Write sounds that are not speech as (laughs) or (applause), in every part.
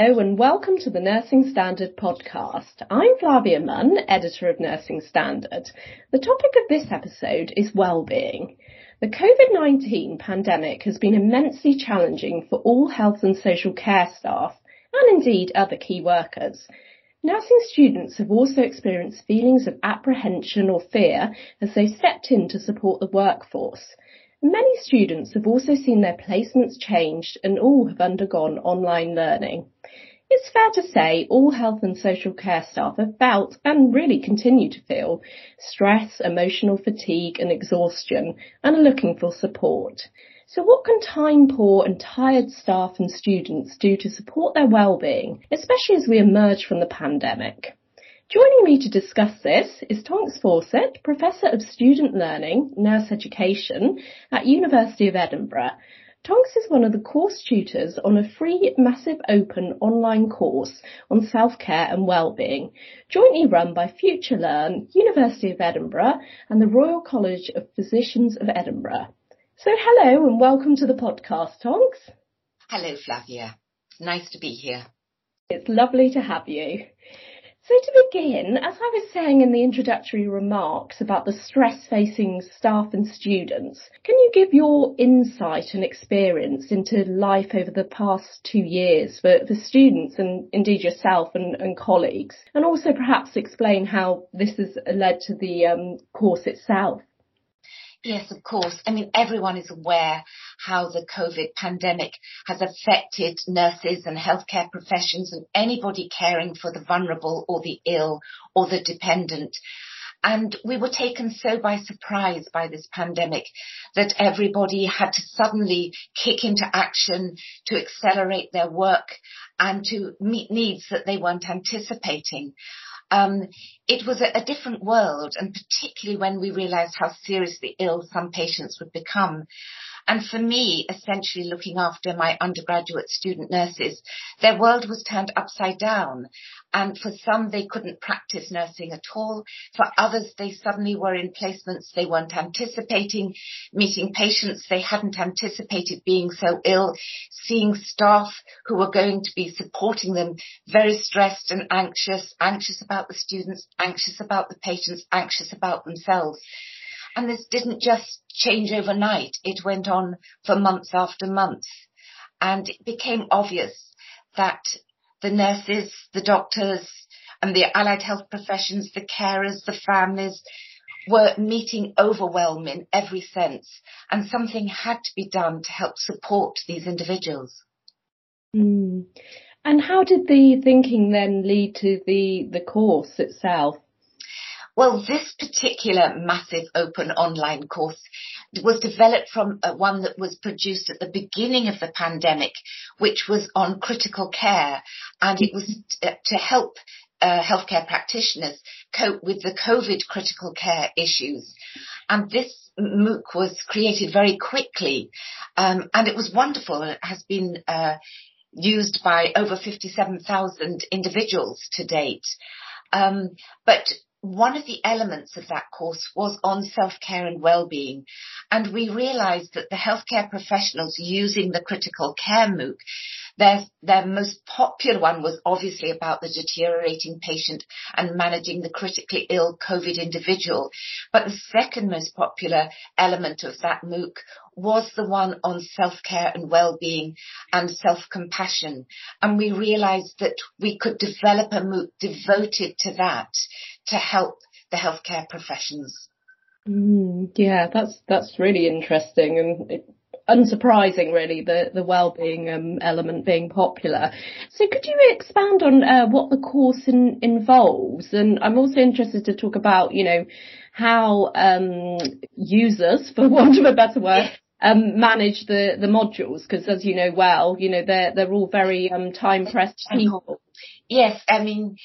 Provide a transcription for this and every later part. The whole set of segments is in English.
Hello and welcome to the Nursing Standard podcast. I'm Flavia Munn, editor of Nursing Standard. The topic of this episode is well-being. The COVID-19 pandemic has been immensely challenging for all health and social care staff and indeed other key workers. Nursing students have also experienced feelings of apprehension or fear as they stepped in to support the workforce. Many students have also seen their placements changed and all have undergone online learning. It's fair to say all health and social care staff have felt and really continue to feel stress, emotional fatigue and exhaustion and are looking for support. So what can time poor and tired staff and students do to support their well-being, especially as we emerge from the pandemic? Joining me to discuss this is Tonks Fawcett, Professor of Student Learning, Nurse Education at University of Edinburgh. Tonks is one of the course tutors on a free massive open online course on self-care and well-being, jointly run by FutureLearn, University of Edinburgh and the Royal College of Physicians of Edinburgh. So hello and welcome to the podcast, Tonks. Hello, Flavia. Nice to be here. It's lovely to have you. So to begin, as I was saying in the introductory remarks about the stress facing staff and students, can you give your insight and experience into life over the past two years for, for students and indeed yourself and, and colleagues, and also perhaps explain how this has led to the um, course itself? Yes, of course. I mean, everyone is aware how the COVID pandemic has affected nurses and healthcare professions and anybody caring for the vulnerable or the ill or the dependent. And we were taken so by surprise by this pandemic that everybody had to suddenly kick into action to accelerate their work and to meet needs that they weren't anticipating um, it was a, a, different world, and particularly when we realised how seriously ill some patients would become. And for me, essentially looking after my undergraduate student nurses, their world was turned upside down. And for some, they couldn't practice nursing at all. For others, they suddenly were in placements they weren't anticipating, meeting patients they hadn't anticipated being so ill, seeing staff who were going to be supporting them very stressed and anxious, anxious about the students, anxious about the patients, anxious about themselves. And this didn't just change overnight. It went on for months after months. And it became obvious that the nurses, the doctors, and the allied health professions, the carers, the families were meeting overwhelm in every sense. And something had to be done to help support these individuals. Mm. And how did the thinking then lead to the, the course itself? Well, this particular massive open online course was developed from uh, one that was produced at the beginning of the pandemic, which was on critical care, and it was uh, to help uh, healthcare practitioners cope with the COVID critical care issues. And this MOOC was created very quickly, um, and it was wonderful. It has been uh, used by over 57,000 individuals to date. Um, but one of the elements of that course was on self-care and well-being. And we realized that the healthcare professionals using the critical care MOOC, their, their most popular one was obviously about the deteriorating patient and managing the critically ill COVID individual. But the second most popular element of that MOOC was the one on self-care and well-being and self-compassion. And we realized that we could develop a MOOC devoted to that to help the healthcare professions. Mm, yeah, that's that's really interesting and it, unsurprising, really, the the well-being um, element being popular. So, could you expand on uh, what the course in, involves? And I'm also interested to talk about, you know, how um, users, for (laughs) want of a better word, (laughs) um, manage the, the modules because as you know well, you know, they're, they're all very um, time pressed people. Yes, I mean,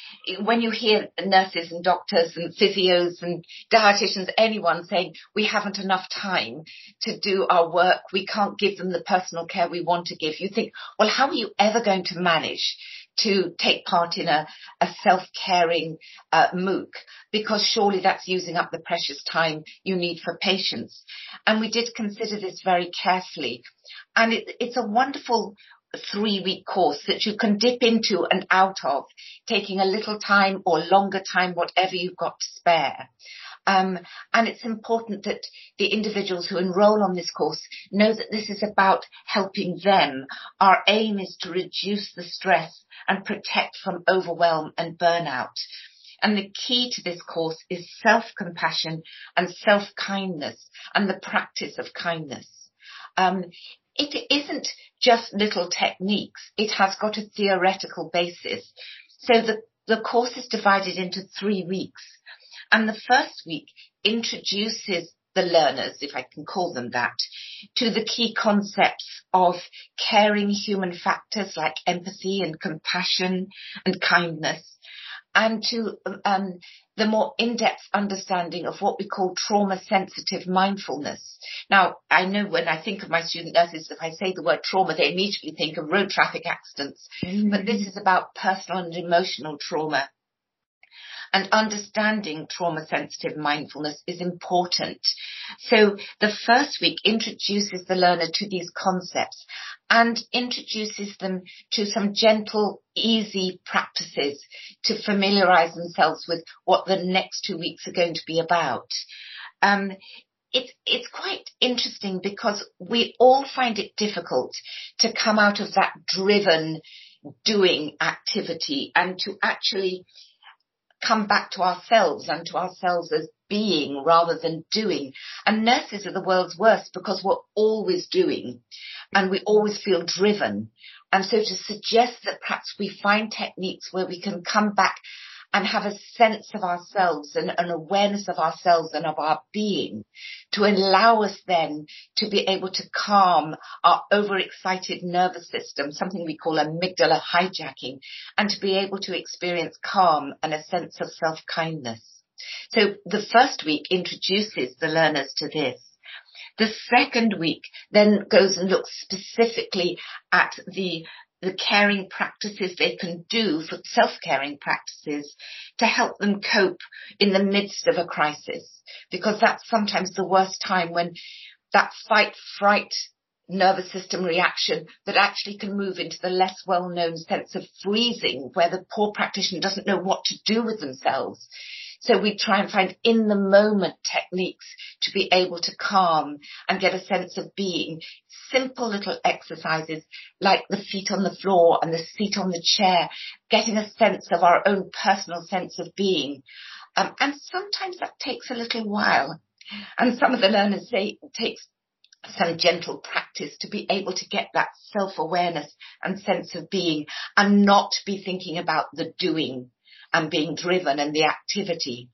when you hear nurses and doctors and physios and dietitians, anyone saying we haven't enough time to do our work, we can't give them the personal care we want to give, you think, well, how are you ever going to manage to take part in a, a self-caring uh, MOOC because surely that's using up the precious time you need for patients. And we did consider this very carefully. And it, it's a wonderful three week course that you can dip into and out of, taking a little time or longer time, whatever you've got to spare. Um, and it's important that the individuals who enroll on this course know that this is about helping them. Our aim is to reduce the stress and protect from overwhelm and burnout. And the key to this course is self-compassion and self-kindness and the practice of kindness. Um, it isn't just little techniques. It has got a theoretical basis. So the, the course is divided into three weeks. And the first week introduces the learners, if I can call them that, to the key concepts of caring human factors like empathy and compassion and kindness and to um, the more in-depth understanding of what we call trauma-sensitive mindfulness. Now, I know when I think of my student nurses, if I say the word trauma, they immediately think of road traffic accidents. Mm-hmm. But this is about personal and emotional trauma and understanding trauma sensitive mindfulness is important. So the first week introduces the learner to these concepts and introduces them to some gentle, easy practices to familiarize themselves with what the next two weeks are going to be about. Um, it's it's quite interesting because we all find it difficult to come out of that driven doing activity and to actually come back to ourselves and to ourselves as being rather than doing. And nurses are the world's worst because we're always doing and we always feel driven. And so to suggest that perhaps we find techniques where we can come back and have a sense of ourselves and an awareness of ourselves and of our being to allow us then to be able to calm our overexcited nervous system, something we call amygdala hijacking, and to be able to experience calm and a sense of self-kindness. So the first week introduces the learners to this. The second week then goes and looks specifically at the the caring practices they can do for self-caring practices to help them cope in the midst of a crisis. Because that's sometimes the worst time when that fight, fright, nervous system reaction that actually can move into the less well-known sense of freezing where the poor practitioner doesn't know what to do with themselves. So we try and find in the moment techniques to be able to calm and get a sense of being. Simple little exercises like the feet on the floor and the seat on the chair, getting a sense of our own personal sense of being. Um, and sometimes that takes a little while. And some of the learners say it takes some gentle practice to be able to get that self-awareness and sense of being and not be thinking about the doing and being driven and the activity.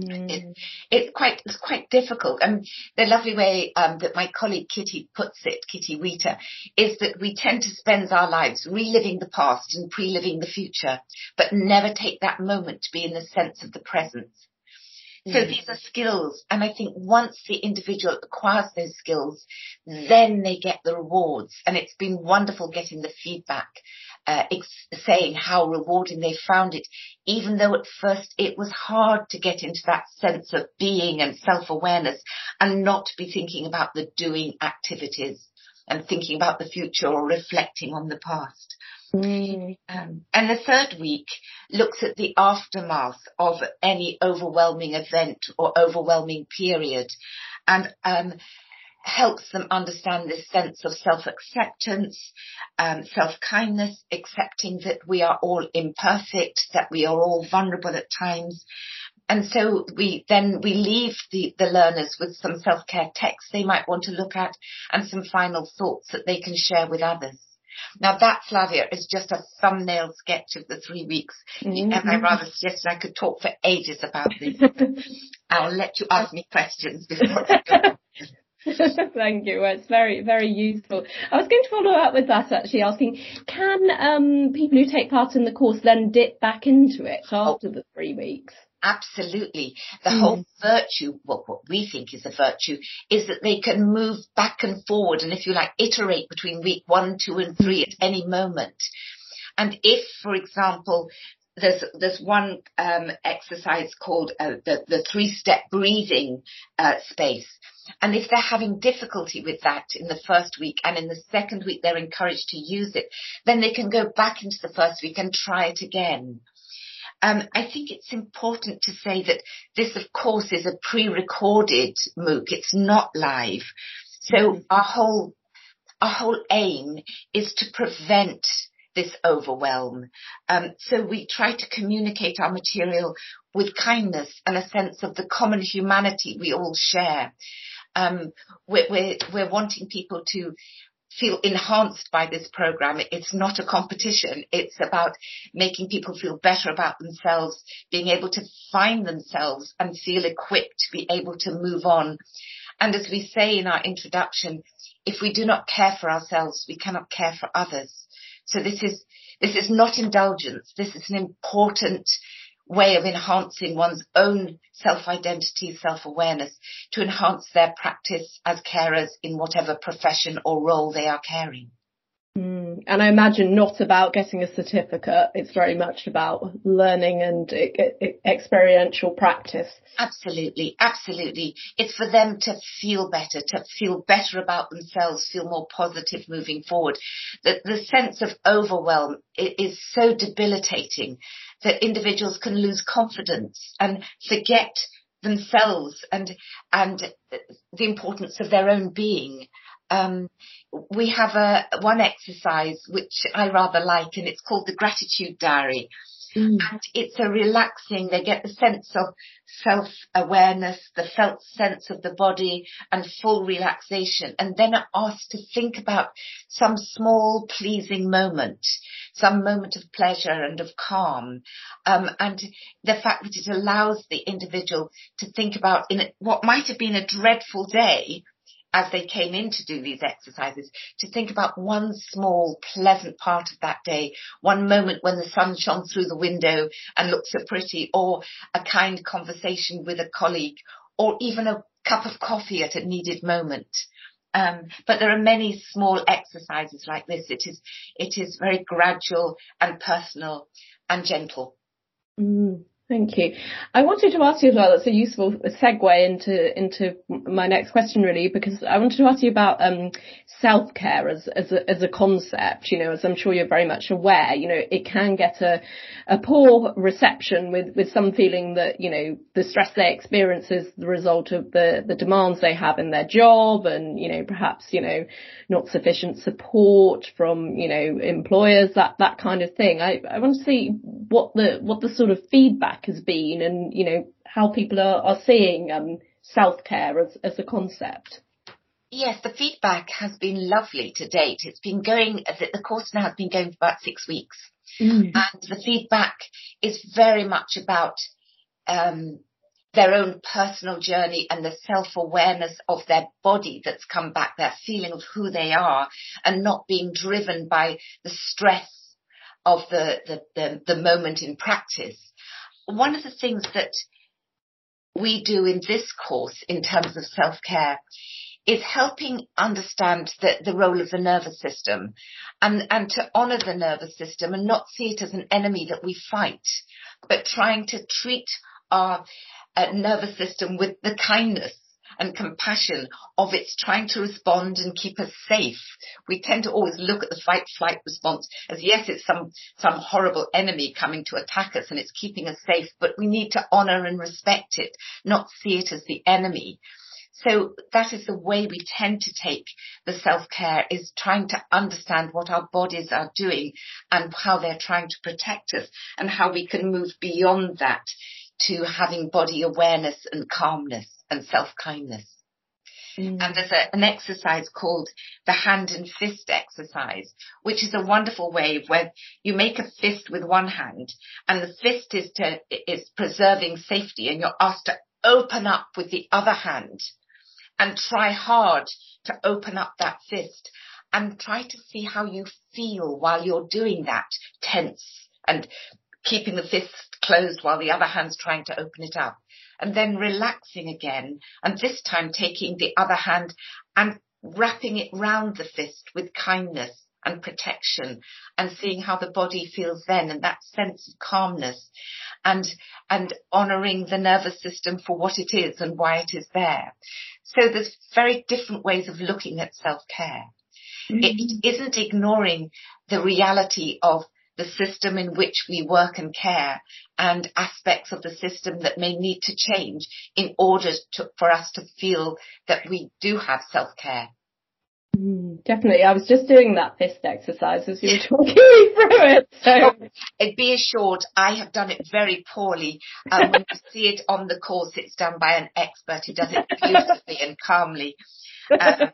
Mm. It, it's quite it's quite difficult. And the lovely way um, that my colleague Kitty puts it, Kitty Rita, is that we tend to spend our lives reliving the past and pre-living the future, but never take that moment to be in the sense of the present. So mm. these are skills. And I think once the individual acquires those skills, then they get the rewards. And it's been wonderful getting the feedback, uh, ex- saying how rewarding they found it, even though at first it was hard to get into that sense of being and self-awareness and not be thinking about the doing activities and thinking about the future or reflecting on the past. Mm. Um, and the third week looks at the aftermath of any overwhelming event or overwhelming period and um, helps them understand this sense of self-acceptance, um, self-kindness, accepting that we are all imperfect, that we are all vulnerable at times. And so we then we leave the, the learners with some self-care texts they might want to look at and some final thoughts that they can share with others. Now that, Flavia, is just a thumbnail sketch of the three weeks. Mm-hmm. And I rather suggested I could talk for ages about this. (laughs) I'll let you ask me questions before I go. (laughs) Thank you. Well, it's very, very useful. I was going to follow up with that actually, asking, can um, people who take part in the course then dip back into it after oh. the three weeks? Absolutely. The mm. whole virtue, well, what we think is a virtue, is that they can move back and forward and if you like, iterate between week one, two and three at any moment. And if, for example, there's there's one um, exercise called uh, the the three step breathing uh, space, and if they're having difficulty with that in the first week and in the second week they're encouraged to use it, then they can go back into the first week and try it again. Um, I think it's important to say that this, of course, is a pre-recorded MOOC. It's not live. So mm-hmm. our whole, our whole aim is to prevent this overwhelm. Um, so we try to communicate our material with kindness and a sense of the common humanity we all share. Um, we're, we're, we're wanting people to feel enhanced by this program. It's not a competition. It's about making people feel better about themselves, being able to find themselves and feel equipped to be able to move on. And as we say in our introduction, if we do not care for ourselves, we cannot care for others. So this is, this is not indulgence. This is an important way of enhancing one's own self-identity, self-awareness to enhance their practice as carers in whatever profession or role they are caring. Mm, and I imagine not about getting a certificate. It's very much about learning and experiential practice. Absolutely, absolutely. It's for them to feel better, to feel better about themselves, feel more positive moving forward. The, the sense of overwhelm is so debilitating that individuals can lose confidence and forget themselves and and the importance of their own being. Um, we have a one exercise which I rather like, and it's called the gratitude diary. Mm. And it's a relaxing, they get the sense of self-awareness, the felt sense of the body and full relaxation and then are asked to think about some small pleasing moment, some moment of pleasure and of calm. Um, and the fact that it allows the individual to think about in what might have been a dreadful day, as they came in to do these exercises to think about one small pleasant part of that day, one moment when the sun shone through the window and looked so pretty, or a kind conversation with a colleague, or even a cup of coffee at a needed moment. Um, but there are many small exercises like this. It is, it is very gradual and personal and gentle. Mm. Thank you. I wanted to ask you as well, that's a useful segue into, into my next question really, because I wanted to ask you about, um, self-care as, as a, as a concept, you know, as I'm sure you're very much aware, you know, it can get a, a poor reception with, with some feeling that, you know, the stress they experience is the result of the, the demands they have in their job and, you know, perhaps, you know, not sufficient support from, you know, employers, that, that kind of thing. I, I want to see what the, what the sort of feedback feedback has been and, you know, how people are, are seeing um, self-care as, as a concept. Yes, the feedback has been lovely to date. It's been going, the course now has been going for about six weeks. Mm. And the feedback is very much about um, their own personal journey and the self-awareness of their body that's come back, their feeling of who they are and not being driven by the stress of the, the, the, the moment in practice one of the things that we do in this course in terms of self-care is helping understand the, the role of the nervous system and, and to honour the nervous system and not see it as an enemy that we fight, but trying to treat our uh, nervous system with the kindness and compassion of its trying to respond and keep us safe. We tend to always look at the fight flight response as yes, it's some, some horrible enemy coming to attack us and it's keeping us safe, but we need to honor and respect it, not see it as the enemy. So that is the way we tend to take the self-care is trying to understand what our bodies are doing and how they're trying to protect us and how we can move beyond that to having body awareness and calmness and self-kindness. Mm. And there's a, an exercise called the hand and fist exercise, which is a wonderful way where you make a fist with one hand and the fist is to, is preserving safety and you're asked to open up with the other hand and try hard to open up that fist and try to see how you feel while you're doing that tense and keeping the fist closed while the other hand's trying to open it up and then relaxing again and this time taking the other hand and wrapping it round the fist with kindness and protection and seeing how the body feels then and that sense of calmness and, and honoring the nervous system for what it is and why it is there. So there's very different ways of looking at self-care. Mm-hmm. It isn't ignoring the reality of the system in which we work and care and aspects of the system that may need to change in order to, for us to feel that we do have self-care. Mm, definitely. I was just doing that fist exercise as you were (laughs) talking me through it. So. Be assured, I have done it very poorly. Um, when you see it on the course, it's done by an expert who does it beautifully and calmly, um,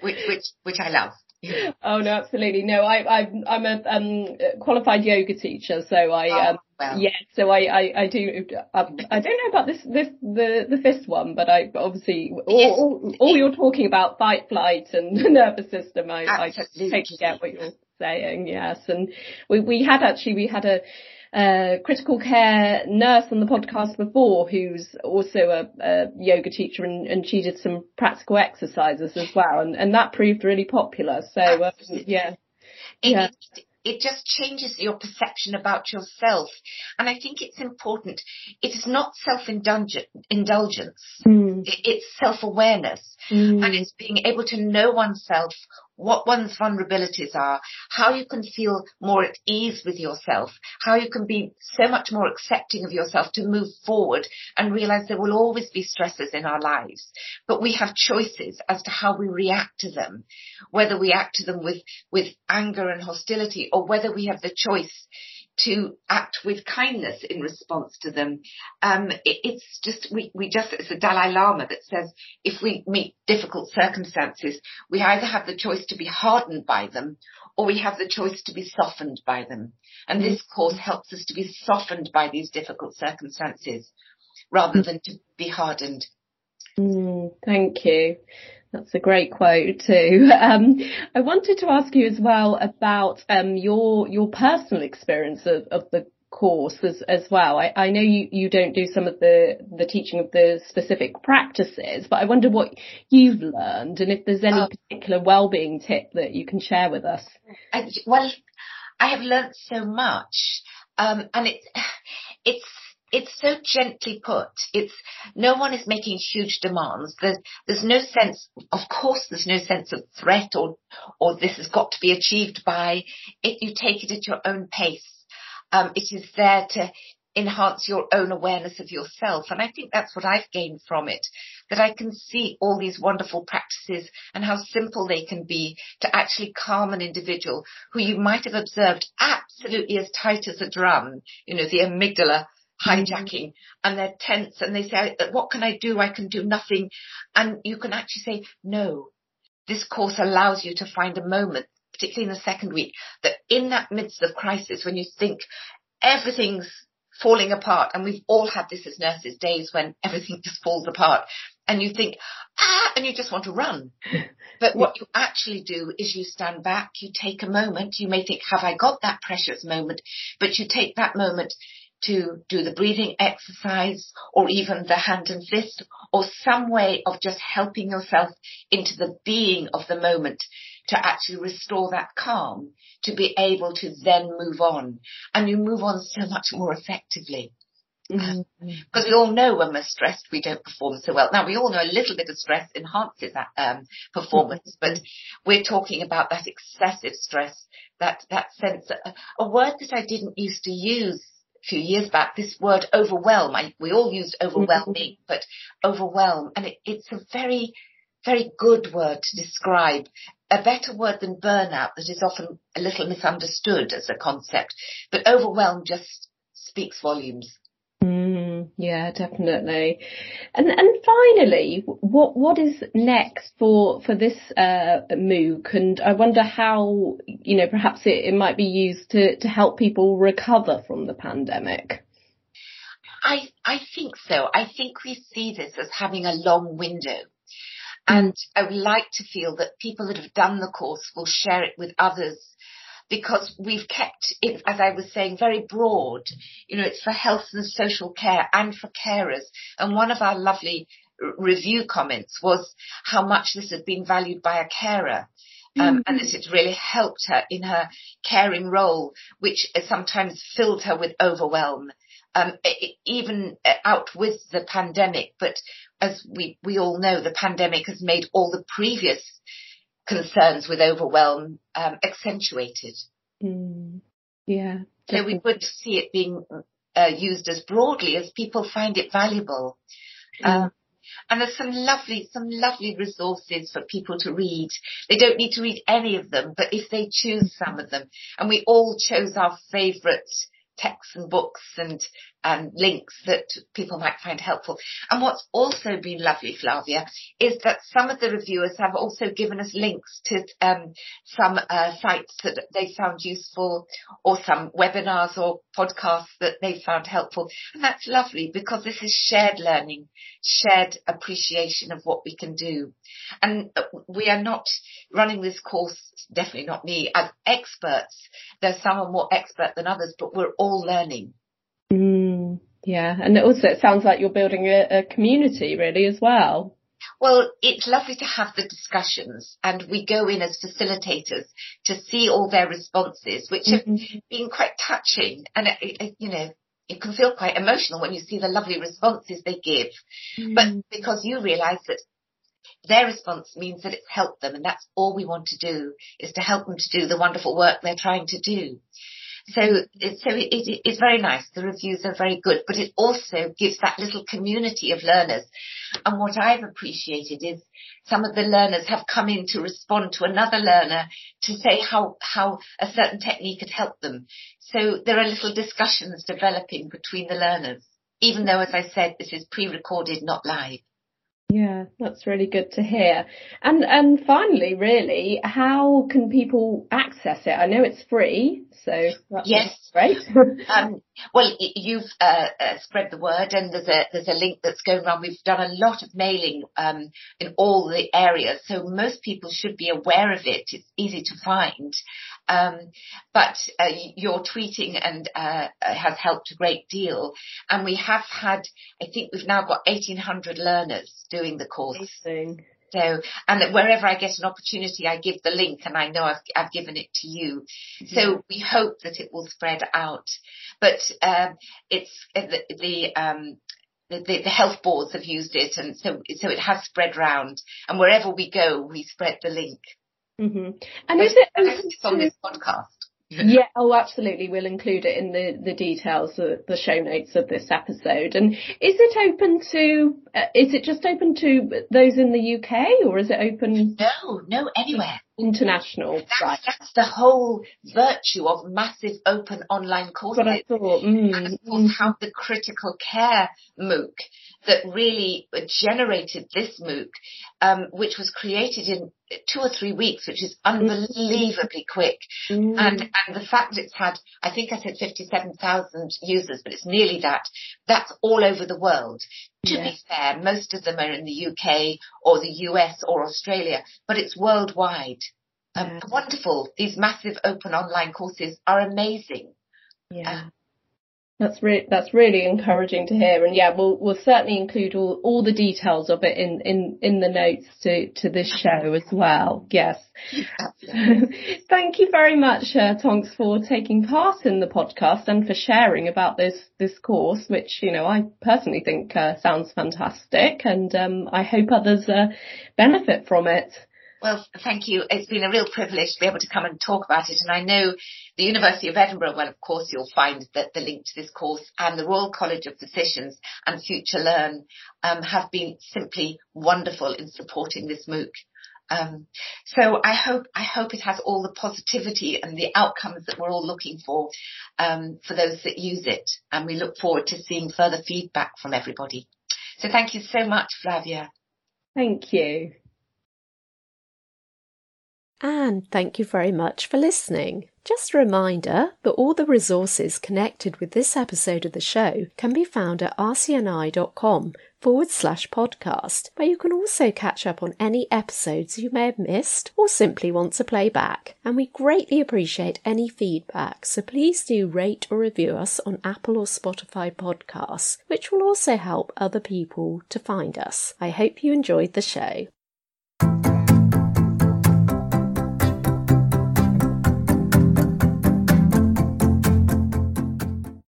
which, which, which I love. (laughs) oh no, absolutely. No, I, I, I'm a um, qualified yoga teacher, so I, oh, um, yeah, so I, I, I do, I, um, I don't know about this, this, the, the fifth one, but I obviously, all, yes. all, all, you're talking about fight, flight and the (laughs) nervous system, I, I totally get what you're saying, yes. And we, we had actually, we had a, uh, critical care nurse on the podcast before who's also a, a yoga teacher and, and, she did some practical exercises as well and, and that proved really popular. So um, yeah. It, yeah. It just changes your perception about yourself. And I think it's important. It is not self-indulgence. Mm. It's self-awareness. Mm. And it's being able to know oneself what one's vulnerabilities are, how you can feel more at ease with yourself, how you can be so much more accepting of yourself to move forward and realize there will always be stresses in our lives. But we have choices as to how we react to them, whether we act to them with, with anger and hostility or whether we have the choice to act with kindness in response to them. Um, it, it's just, we, we just, it's the Dalai Lama that says if we meet difficult circumstances, we either have the choice to be hardened by them or we have the choice to be softened by them. And this course helps us to be softened by these difficult circumstances rather than to be hardened. Mm, thank you. That's a great quote too. (laughs) Um, I wanted to ask you as well about um, your your personal experience of, of the course as, as well. I, I know you, you don't do some of the, the teaching of the specific practices, but I wonder what you've learned and if there's any uh, particular well-being tip that you can share with us. I, well, I have learned so much, um, and it's (sighs) it's it's so gently put. It's no one is making huge demands. There's there's no sense, of course, there's no sense of threat or or this has got to be achieved by. If you take it at your own pace, um, it is there to enhance your own awareness of yourself. And I think that's what I've gained from it, that I can see all these wonderful practices and how simple they can be to actually calm an individual who you might have observed absolutely as tight as a drum, you know, the amygdala hijacking and they're tense and they say, what can I do? I can do nothing. And you can actually say, no, this course allows you to find a moment, particularly in the second week, that in that midst of crisis, when you think everything's falling apart, and we've all had this as nurses, days when everything (laughs) just falls apart, and you think, ah, and you just want to run. (laughs) But what you actually do is you stand back, you take a moment, you may think, have I got that precious moment? But you take that moment to do the breathing exercise or even the hand and fist or some way of just helping yourself into the being of the moment to actually restore that calm to be able to then move on and you move on so much more effectively. Because mm-hmm. we all know when we're stressed, we don't perform so well. Now, we all know a little bit of stress enhances that um, performance, mm-hmm. but we're talking about that excessive stress, that that sense. Uh, a word that I didn't used to use few years back, this word overwhelm. I, we all used overwhelming, mm-hmm. but overwhelm, and it, it's a very, very good word to describe. A better word than burnout that is often a little misunderstood as a concept, but overwhelm just speaks volumes. Mm, yeah, definitely. And and finally, what what is next for for this uh, MOOC? And I wonder how you know perhaps it, it might be used to to help people recover from the pandemic. I I think so. I think we see this as having a long window. And I would like to feel that people that have done the course will share it with others because we've kept it, as I was saying, very broad. You know, it's for health and social care and for carers. And one of our lovely review comments was how much this had been valued by a carer Um, and that it really helped her in her caring role, which sometimes filled her with overwhelm. Um, even out with the pandemic, but as we, we all know, the pandemic has made all the previous concerns with overwhelm um, accentuated. Mm. Yeah. So we would see it being uh, used as broadly as people find it valuable. Mm. Um, and there's some lovely, some lovely resources for people to read. They don't need to read any of them, but if they choose some of them, and we all chose our favourite texts and books and um, links that people might find helpful. And what's also been lovely, Flavia, is that some of the reviewers have also given us links to um, some uh, sites that they found useful or some webinars or podcasts that they found helpful. And that's lovely because this is shared learning, shared appreciation of what we can do. And we are not running this course, definitely not me, as experts. There's some are more expert than others, but we're all learning. Yeah, and also it sounds like you're building a, a community really as well. Well, it's lovely to have the discussions and we go in as facilitators to see all their responses, which have mm-hmm. been quite touching and, it, it, you know, it can feel quite emotional when you see the lovely responses they give. Mm. But because you realize that their response means that it's helped them and that's all we want to do is to help them to do the wonderful work they're trying to do. So, so it, it, it's very nice. The reviews are very good, but it also gives that little community of learners. And what I've appreciated is some of the learners have come in to respond to another learner to say how, how a certain technique had helped them. So there are little discussions developing between the learners, even though, as I said, this is pre-recorded, not live. Yeah, that's really good to hear. And and finally, really, how can people access it? I know it's free, so yes, great. (laughs) um, well, you've uh, uh, spread the word, and there's a there's a link that's going around. We've done a lot of mailing um, in all the areas, so most people should be aware of it. It's easy to find, um, but uh, your tweeting and uh, has helped a great deal. And we have had, I think we've now got 1,800 learners doing the course. Amazing. So, and wherever I get an opportunity, I give the link and I know I've, I've given it to you. So we hope that it will spread out. But, um, it's uh, the, the um, the, the, health boards have used it and so, so it has spread round and wherever we go, we spread the link. Mm-hmm. And is it on this podcast? yeah, oh, absolutely. We'll include it in the, the details, the, the show notes of this episode. And is it open to, uh, is it just open to those in the UK or is it open? No, no, anywhere. International. That's, right. that's the whole virtue of massive open online courses. What I thought. Mm, and of course mm. have the critical care MOOC that really generated this MOOC, um, which was created in two or three weeks, which is unbelievably quick. Mm. And, and the fact it's had, I think I said 57,000 users, but it's nearly that. That's all over the world. To yeah. be fair, most of them are in the UK or the US or Australia, but it's worldwide. Um, yeah. Wonderful. These massive open online courses are amazing. Yeah. Um, that's really that's really encouraging to hear, and yeah, we'll we'll certainly include all, all the details of it in, in, in the notes to, to this show as well. Yes. (laughs) Thank you very much, uh, Tonks, for taking part in the podcast and for sharing about this this course, which you know I personally think uh, sounds fantastic, and um, I hope others uh, benefit from it. Well, thank you. It's been a real privilege to be able to come and talk about it. And I know the University of Edinburgh, well, of course, you'll find that the link to this course and the Royal College of Physicians and Future Learn um, have been simply wonderful in supporting this MOOC. Um, so I hope I hope it has all the positivity and the outcomes that we're all looking for um, for those that use it, and we look forward to seeing further feedback from everybody. So thank you so much, Flavia. Thank you. And thank you very much for listening. Just a reminder that all the resources connected with this episode of the show can be found at rcni.com forward slash podcast, where you can also catch up on any episodes you may have missed or simply want to play back. And we greatly appreciate any feedback, so please do rate or review us on Apple or Spotify podcasts, which will also help other people to find us. I hope you enjoyed the show.